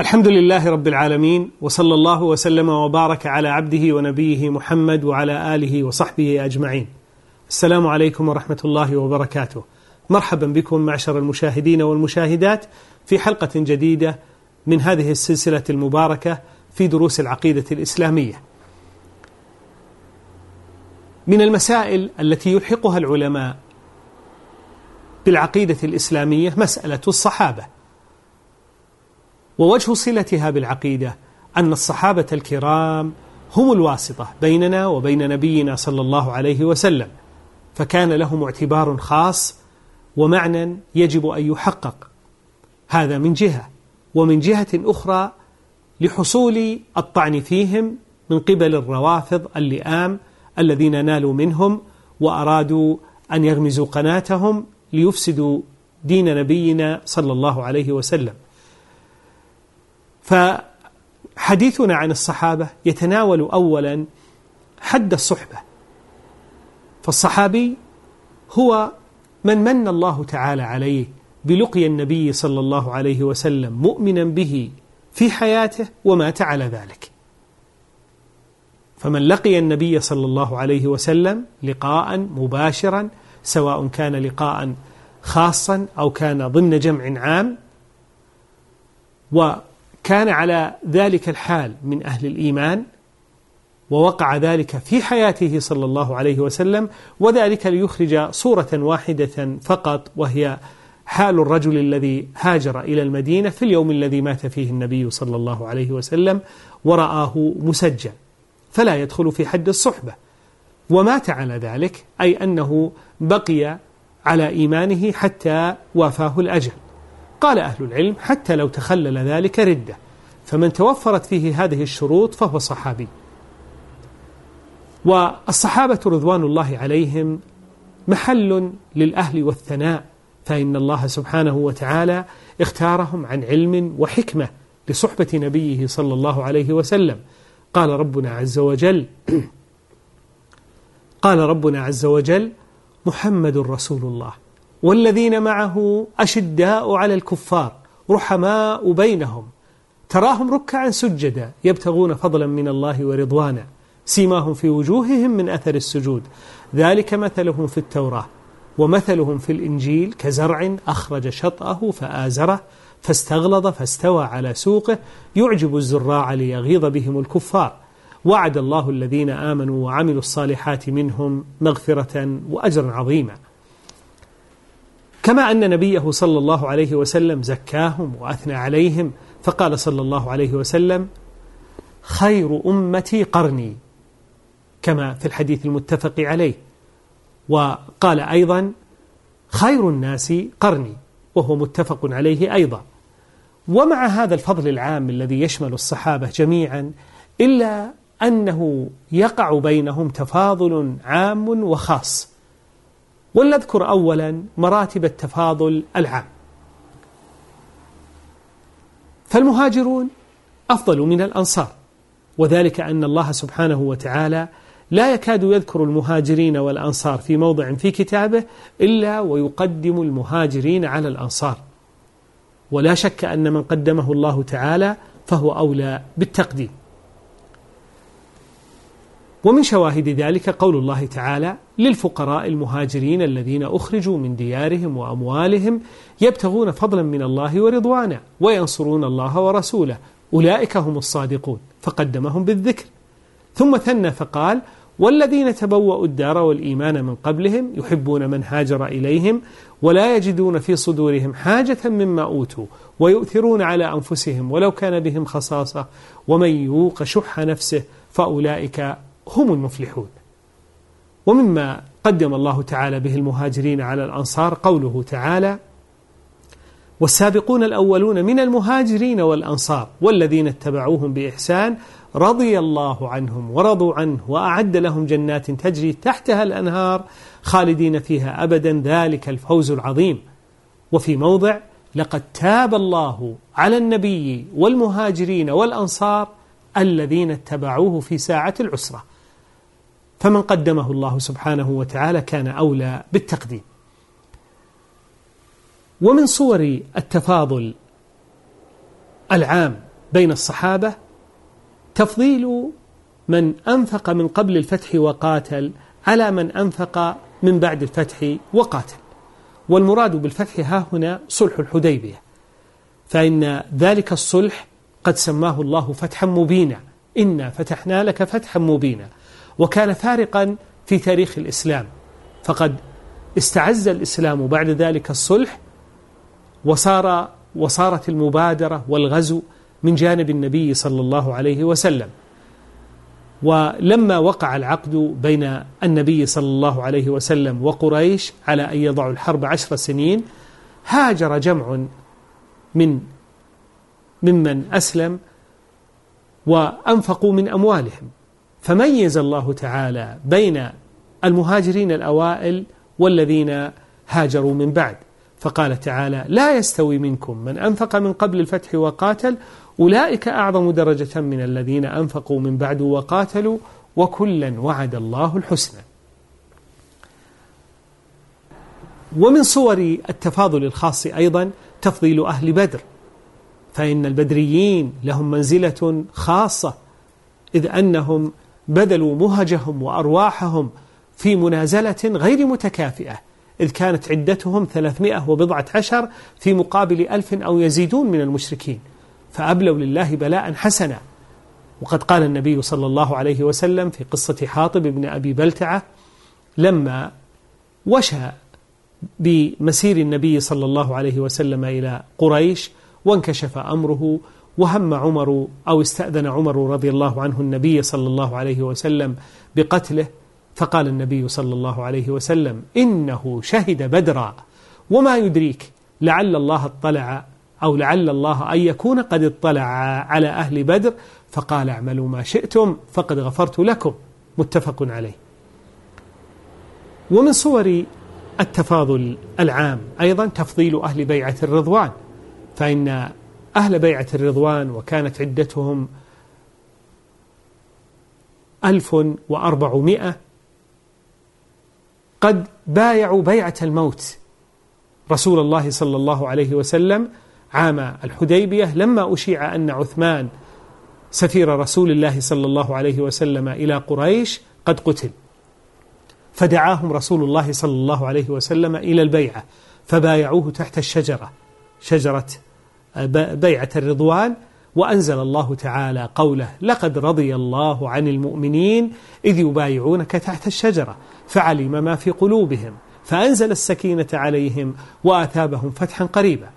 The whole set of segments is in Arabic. الحمد لله رب العالمين وصلى الله وسلم وبارك على عبده ونبيه محمد وعلى آله وصحبه أجمعين السلام عليكم ورحمة الله وبركاته مرحبا بكم معشر المشاهدين والمشاهدات في حلقة جديدة من هذه السلسلة المباركة في دروس العقيدة الإسلامية من المسائل التي يلحقها العلماء بالعقيدة الإسلامية مسألة الصحابة ووجه صلتها بالعقيدة أن الصحابة الكرام هم الواسطة بيننا وبين نبينا صلى الله عليه وسلم فكان لهم اعتبار خاص ومعنى يجب أن يحقق هذا من جهة ومن جهة أخرى لحصول الطعن فيهم من قبل الروافض اللئام الذين نالوا منهم وأرادوا أن يغمزوا قناتهم ليفسدوا دين نبينا صلى الله عليه وسلم فحديثنا عن الصحابة يتناول أولا حد الصحبة فالصحابي هو من من الله تعالى عليه بلقي النبي صلى الله عليه وسلم مؤمنا به في حياته ومات على ذلك فمن لقي النبي صلى الله عليه وسلم لقاء مباشرا سواء كان لقاء خاصا أو كان ضمن جمع عام و كان على ذلك الحال من أهل الإيمان ووقع ذلك في حياته صلى الله عليه وسلم وذلك ليخرج صورة واحدة فقط وهي حال الرجل الذي هاجر إلى المدينة في اليوم الذي مات فيه النبي صلى الله عليه وسلم ورآه مسجل فلا يدخل في حد الصحبة ومات على ذلك أي أنه بقي على إيمانه حتى وافاه الأجل قال أهل العلم حتى لو تخلل ذلك ردة فمن توفرت فيه هذه الشروط فهو صحابي والصحابة رضوان الله عليهم محل للأهل والثناء فإن الله سبحانه وتعالى اختارهم عن علم وحكمة لصحبة نبيه صلى الله عليه وسلم قال ربنا عز وجل قال ربنا عز وجل محمد رسول الله والذين معه أشداء على الكفار رحماء بينهم تراهم ركعا سجدا يبتغون فضلا من الله ورضوانا سيماهم في وجوههم من أثر السجود ذلك مثلهم في التوراة ومثلهم في الإنجيل كزرع أخرج شطأه فآزره فاستغلظ فاستوى على سوقه يعجب الزراع ليغيظ بهم الكفار وعد الله الذين آمنوا وعملوا الصالحات منهم مغفرة وأجرا عظيما كما أن نبيه صلى الله عليه وسلم زكاهم وأثنى عليهم فقال صلى الله عليه وسلم خير أمتي قرني كما في الحديث المتفق عليه وقال أيضا خير الناس قرني وهو متفق عليه أيضا ومع هذا الفضل العام الذي يشمل الصحابة جميعا إلا أنه يقع بينهم تفاضل عام وخاص ولنذكر أولا مراتب التفاضل العام فالمهاجرون أفضل من الأنصار وذلك أن الله سبحانه وتعالى لا يكاد يذكر المهاجرين والأنصار في موضع في كتابه إلا ويقدم المهاجرين على الأنصار ولا شك أن من قدمه الله تعالى فهو أولى بالتقديم ومن شواهد ذلك قول الله تعالى للفقراء المهاجرين الذين أخرجوا من ديارهم وأموالهم يبتغون فضلا من الله ورضوانا وينصرون الله ورسوله أولئك هم الصادقون فقدمهم بالذكر ثم ثنى فقال والذين تبوأوا الدار والإيمان من قبلهم يحبون من هاجر إليهم ولا يجدون في صدورهم حاجة مما أوتوا ويؤثرون على أنفسهم ولو كان بهم خصاصة ومن يوق شح نفسه فأولئك هم المفلحون ومما قدم الله تعالى به المهاجرين على الأنصار قوله تعالى والسابقون الأولون من المهاجرين والأنصار والذين اتبعوهم بإحسان رضي الله عنهم ورضوا عنه وأعد لهم جنات تجري تحتها الأنهار خالدين فيها أبدا ذلك الفوز العظيم وفي موضع لقد تاب الله على النبي والمهاجرين والأنصار الذين اتبعوه في ساعة العسرة فمن قدمه الله سبحانه وتعالى كان أولى بالتقديم ومن صور التفاضل العام بين الصحابة تفضيل من أنفق من قبل الفتح وقاتل على من أنفق من بعد الفتح وقاتل والمراد بالفتح ها هنا صلح الحديبية فإن ذلك الصلح قد سماه الله فتحا مبينا إنا فتحنا لك فتحا مبينا وكان فارقا في تاريخ الإسلام فقد استعز الإسلام بعد ذلك الصلح وصار وصارت المبادرة والغزو من جانب النبي صلى الله عليه وسلم ولما وقع العقد بين النبي صلى الله عليه وسلم وقريش على أن يضعوا الحرب عشر سنين هاجر جمع من ممن أسلم وأنفقوا من أموالهم فميز الله تعالى بين المهاجرين الأوائل والذين هاجروا من بعد فقال تعالى لا يستوي منكم من أنفق من قبل الفتح وقاتل أولئك أعظم درجة من الذين أنفقوا من بعد وقاتلوا وكلا وعد الله الحسنى ومن صور التفاضل الخاص أيضا تفضيل أهل بدر فإن البدريين لهم منزلة خاصة إذ أنهم بذلوا مهجهم وأرواحهم في منازلة غير متكافئة إذ كانت عدتهم ثلاثمائة وبضعة عشر في مقابل ألف أو يزيدون من المشركين فأبلوا لله بلاء حسنا وقد قال النبي صلى الله عليه وسلم في قصة حاطب بن أبي بلتعة لما وشى بمسير النبي صلى الله عليه وسلم إلى قريش وانكشف أمره وهم عمر أو استأذن عمر رضي الله عنه النبي صلى الله عليه وسلم بقتله فقال النبي صلى الله عليه وسلم إنه شهد بدرا وما يدريك لعل الله اطلع أو لعل الله أن يكون قد اطلع على أهل بدر فقال اعملوا ما شئتم فقد غفرت لكم متفق عليه ومن صور التفاضل العام أيضا تفضيل أهل بيعة الرضوان فإن أهل بيعة الرضوان وكانت عدتهم ألف وأربعمائة قد بايعوا بيعة الموت رسول الله صلى الله عليه وسلم عام الحديبية لما أشيع أن عثمان سفير رسول الله صلى الله عليه وسلم إلى قريش قد قتل فدعاهم رسول الله صلى الله عليه وسلم إلى البيعة فبايعوه تحت الشجرة شجرة بيعة الرضوان وأنزل الله تعالى قوله لقد رضي الله عن المؤمنين إذ يبايعونك تحت الشجرة فعلم ما في قلوبهم فأنزل السكينة عليهم وأثابهم فتحا قريبا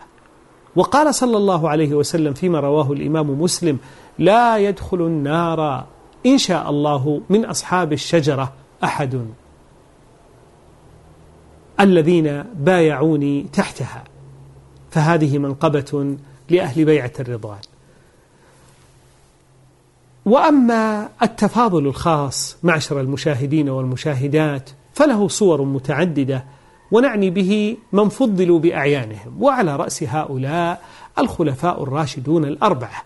وقال صلى الله عليه وسلم فيما رواه الإمام مسلم لا يدخل النار إن شاء الله من أصحاب الشجرة أحد الذين بايعوني تحتها فهذه منقبة لأهل بيعة الرضوان وأما التفاضل الخاص معشر المشاهدين والمشاهدات فله صور متعددة ونعني به من فضلوا بأعيانهم وعلى رأس هؤلاء الخلفاء الراشدون الأربعة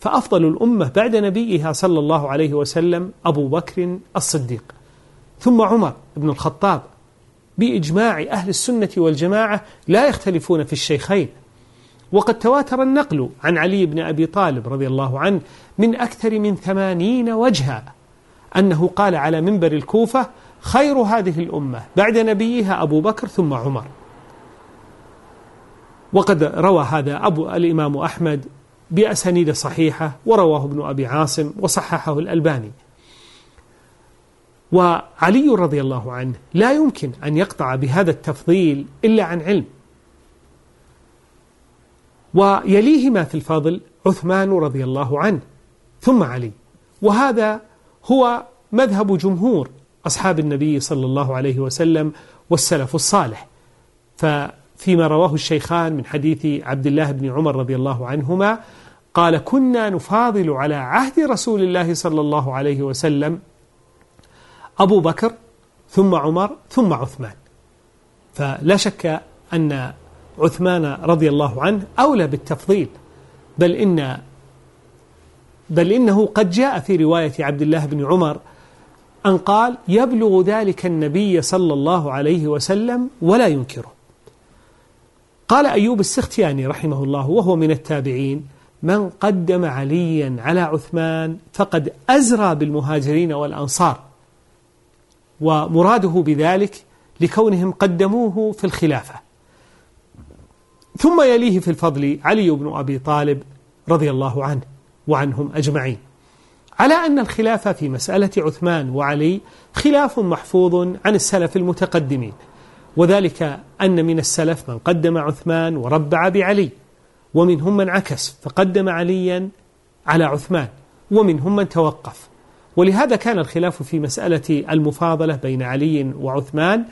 فأفضل الأمة بعد نبيها صلى الله عليه وسلم أبو بكر الصديق ثم عمر بن الخطاب بإجماع أهل السنة والجماعة لا يختلفون في الشيخين وقد تواتر النقل عن علي بن أبي طالب رضي الله عنه من أكثر من ثمانين وجها أنه قال على منبر الكوفة خير هذه الأمة بعد نبيها أبو بكر ثم عمر وقد روى هذا أبو الإمام أحمد بأسانيد صحيحة ورواه ابن أبي عاصم وصححه الألباني وعلي رضي الله عنه لا يمكن أن يقطع بهذا التفضيل إلا عن علم ويليهما في الفضل عثمان رضي الله عنه ثم علي وهذا هو مذهب جمهور أصحاب النبي صلى الله عليه وسلم والسلف الصالح ففيما رواه الشيخان من حديث عبد الله بن عمر رضي الله عنهما قال كنا نفاضل على عهد رسول الله صلى الله عليه وسلم أبو بكر ثم عمر ثم عثمان فلا شك أن عثمان رضي الله عنه أولى بالتفضيل بل إن بل إنه قد جاء في رواية عبد الله بن عمر أن قال يبلغ ذلك النبي صلى الله عليه وسلم ولا ينكره قال أيوب السختياني رحمه الله وهو من التابعين من قدم عليا على عثمان فقد أزرى بالمهاجرين والأنصار ومراده بذلك لكونهم قدموه في الخلافة ثم يليه في الفضل علي بن أبي طالب رضي الله عنه وعنهم أجمعين على أن الخلافة في مسألة عثمان وعلي خلاف محفوظ عن السلف المتقدمين وذلك أن من السلف من قدم عثمان وربع بعلي ومنهم من عكس فقدم عليا على عثمان ومنهم من توقف ولهذا كان الخلاف في مسألة المفاضلة بين علي وعثمان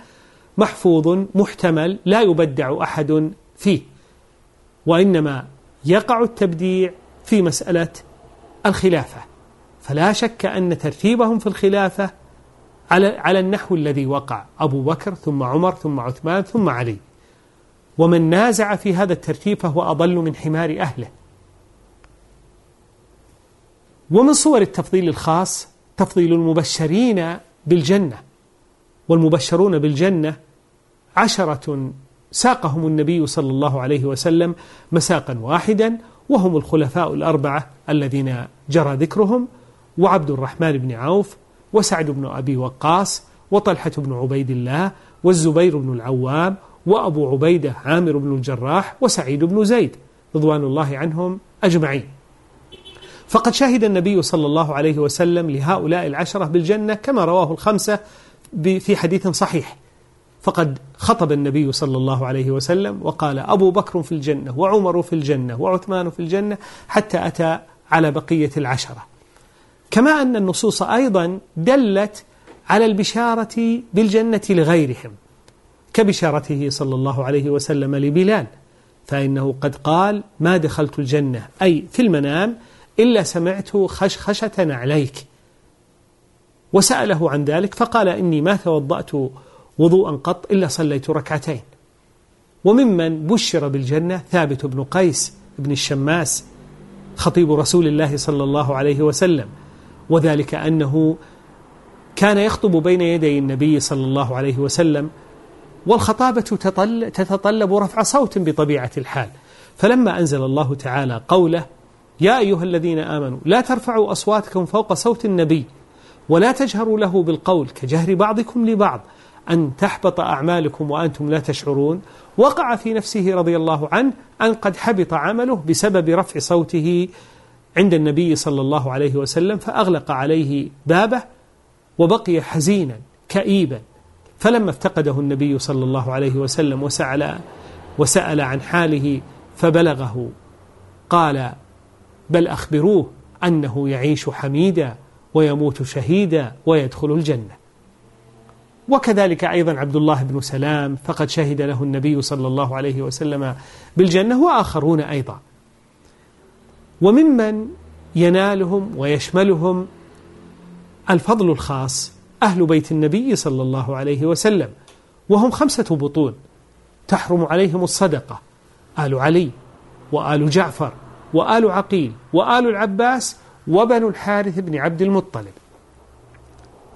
محفوظ محتمل لا يبدع أحد فيه وإنما يقع التبديع في مسألة الخلافة فلا شك أن ترتيبهم في الخلافة على على النحو الذي وقع أبو بكر ثم عمر ثم عثمان ثم علي ومن نازع في هذا الترتيب فهو أضل من حمار أهله ومن صور التفضيل الخاص تفضيل المبشرين بالجنة والمبشرون بالجنة عشرة ساقهم النبي صلى الله عليه وسلم مساقا واحدا وهم الخلفاء الأربعة الذين جرى ذكرهم وعبد الرحمن بن عوف وسعد بن أبي وقاص وطلحة بن عبيد الله والزبير بن العوام وأبو عبيدة عامر بن الجراح وسعيد بن زيد رضوان الله عنهم أجمعين فقد شهد النبي صلى الله عليه وسلم لهؤلاء العشرة بالجنة كما رواه الخمسة في حديث صحيح فقد خطب النبي صلى الله عليه وسلم وقال أبو بكر في الجنة وعمر في الجنة وعثمان في الجنة حتى أتى على بقية العشرة كما أن النصوص أيضا دلت على البشارة بالجنة لغيرهم كبشارته صلى الله عليه وسلم لبلال فإنه قد قال ما دخلت الجنة أي في المنام إلا سمعته خشخشة عليك وسأله عن ذلك فقال إني ما توضأت وضوءا قط إلا صليت ركعتين وممن بشر بالجنة ثابت بن قيس بن الشماس خطيب رسول الله صلى الله عليه وسلم وذلك أنه كان يخطب بين يدي النبي صلى الله عليه وسلم والخطابة تتطلب رفع صوت بطبيعة الحال فلما أنزل الله تعالى قوله يا أيها الذين آمنوا لا ترفعوا أصواتكم فوق صوت النبي ولا تجهروا له بالقول كجهر بعضكم لبعض أن تحبط أعمالكم وأنتم لا تشعرون وقع في نفسه رضي الله عنه أن قد حبط عمله بسبب رفع صوته عند النبي صلى الله عليه وسلم فأغلق عليه بابه وبقي حزينا كئيبا فلما افتقده النبي صلى الله عليه وسلم وسأل, وسأل عن حاله فبلغه قال بل أخبروه أنه يعيش حميدا ويموت شهيدا ويدخل الجنة وكذلك أيضا عبد الله بن سلام فقد شهد له النبي صلى الله عليه وسلم بالجنة وآخرون أيضا وممن ينالهم ويشملهم الفضل الخاص أهل بيت النبي صلى الله عليه وسلم وهم خمسة بطون تحرم عليهم الصدقة آل علي وآل جعفر وآل عقيل وآل العباس وبنو الحارث بن عبد المطلب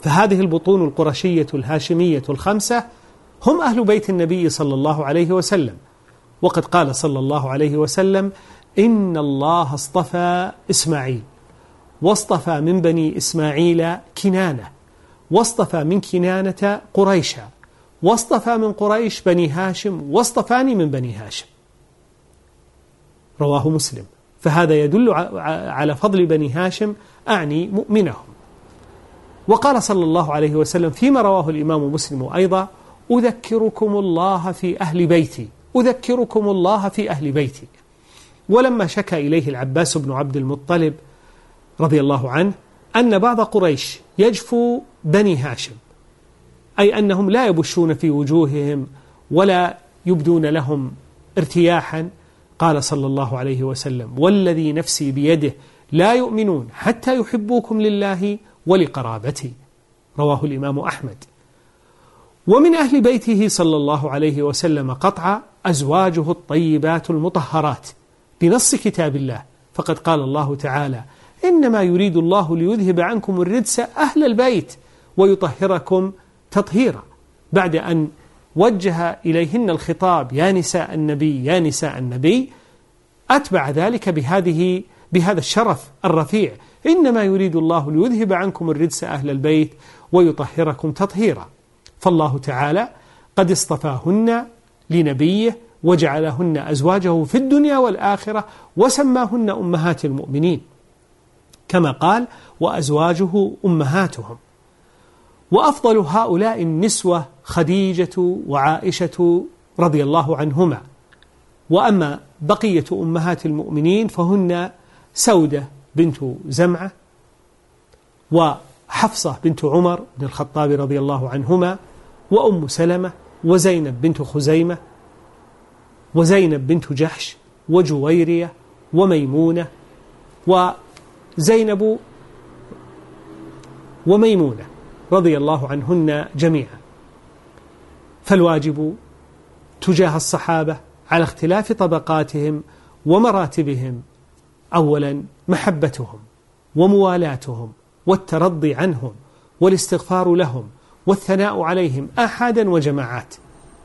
فهذه البطون القرشية الهاشمية الخمسة هم أهل بيت النبي صلى الله عليه وسلم وقد قال صلى الله عليه وسلم إن الله اصطفى إسماعيل واصطفى من بني إسماعيل كنانة واصطفى من كنانة قريشا واصطفى من قريش بني هاشم واصطفاني من بني هاشم رواه مسلم فهذا يدل على فضل بني هاشم أعني مؤمنهم وقال صلى الله عليه وسلم فيما رواه الإمام مسلم أيضا أذكركم الله في أهل بيتي أذكركم الله في أهل بيتي ولما شكى إليه العباس بن عبد المطلب رضي الله عنه أن بعض قريش يجفو بني هاشم أي أنهم لا يبشون في وجوههم ولا يبدون لهم ارتياحا قال صلى الله عليه وسلم والذي نفسي بيده لا يؤمنون حتى يحبوكم لله ولقرابته رواه الإمام أحمد ومن أهل بيته صلى الله عليه وسلم قطع أزواجه الطيبات المطهرات بنص كتاب الله فقد قال الله تعالى إنما يريد الله ليذهب عنكم الرجس أهل البيت ويطهركم تطهيرا بعد أن وجه إليهن الخطاب يا نساء النبي يا نساء النبي أتبع ذلك بهذه بهذا الشرف الرفيع إنما يريد الله ليذهب عنكم الرجس أهل البيت ويطهركم تطهيرا فالله تعالى قد اصطفاهن لنبيه وجعلهن أزواجه في الدنيا والآخرة وسماهن أمهات المؤمنين كما قال وأزواجه أمهاتهم وأفضل هؤلاء النسوة خديجة وعائشة رضي الله عنهما وأما بقية أمهات المؤمنين فهن سودة بنت زمعة وحفصة بنت عمر بن الخطاب رضي الله عنهما وأم سلمة وزينب بنت خزيمة وزينب بنت جحش وجويرية وميمونة وزينب وميمونة رضي الله عنهن جميعا فالواجب تجاه الصحابة على اختلاف طبقاتهم ومراتبهم أولا محبتهم وموالاتهم والترضي عنهم والاستغفار لهم والثناء عليهم أحدا وجماعات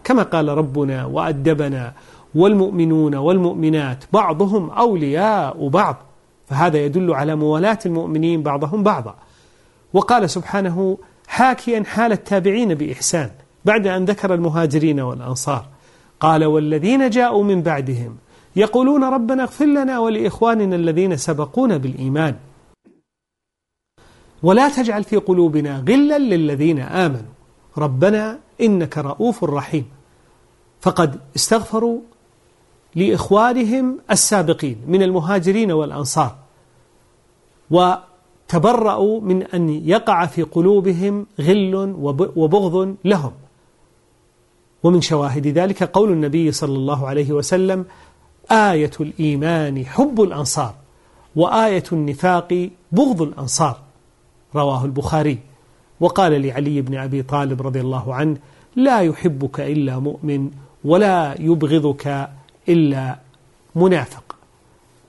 كما قال ربنا وأدبنا والمؤمنون والمؤمنات بعضهم أولياء بعض فهذا يدل على موالاة المؤمنين بعضهم بعضا وقال سبحانه حاكيا حال التابعين بإحسان بعد أن ذكر المهاجرين والأنصار قال والذين جاءوا من بعدهم يقولون ربنا اغفر لنا ولإخواننا الذين سبقونا بالإيمان ولا تجعل في قلوبنا غلا للذين آمنوا ربنا إنك رؤوف رحيم فقد استغفروا لإخوانهم السابقين من المهاجرين والأنصار و تبرأوا من أن يقع في قلوبهم غل وبغض لهم ومن شواهد ذلك قول النبي صلى الله عليه وسلم آية الإيمان حب الأنصار وآية النفاق بغض الأنصار رواه البخاري وقال لعلي بن أبي طالب رضي الله عنه لا يحبك إلا مؤمن ولا يبغضك إلا منافق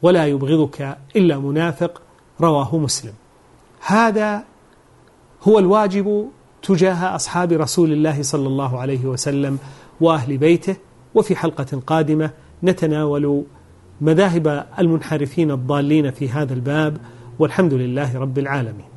ولا يبغضك إلا منافق رواه مسلم هذا هو الواجب تجاه أصحاب رسول الله صلى الله عليه وسلم وأهل بيته وفي حلقة قادمة نتناول مذاهب المنحرفين الضالين في هذا الباب والحمد لله رب العالمين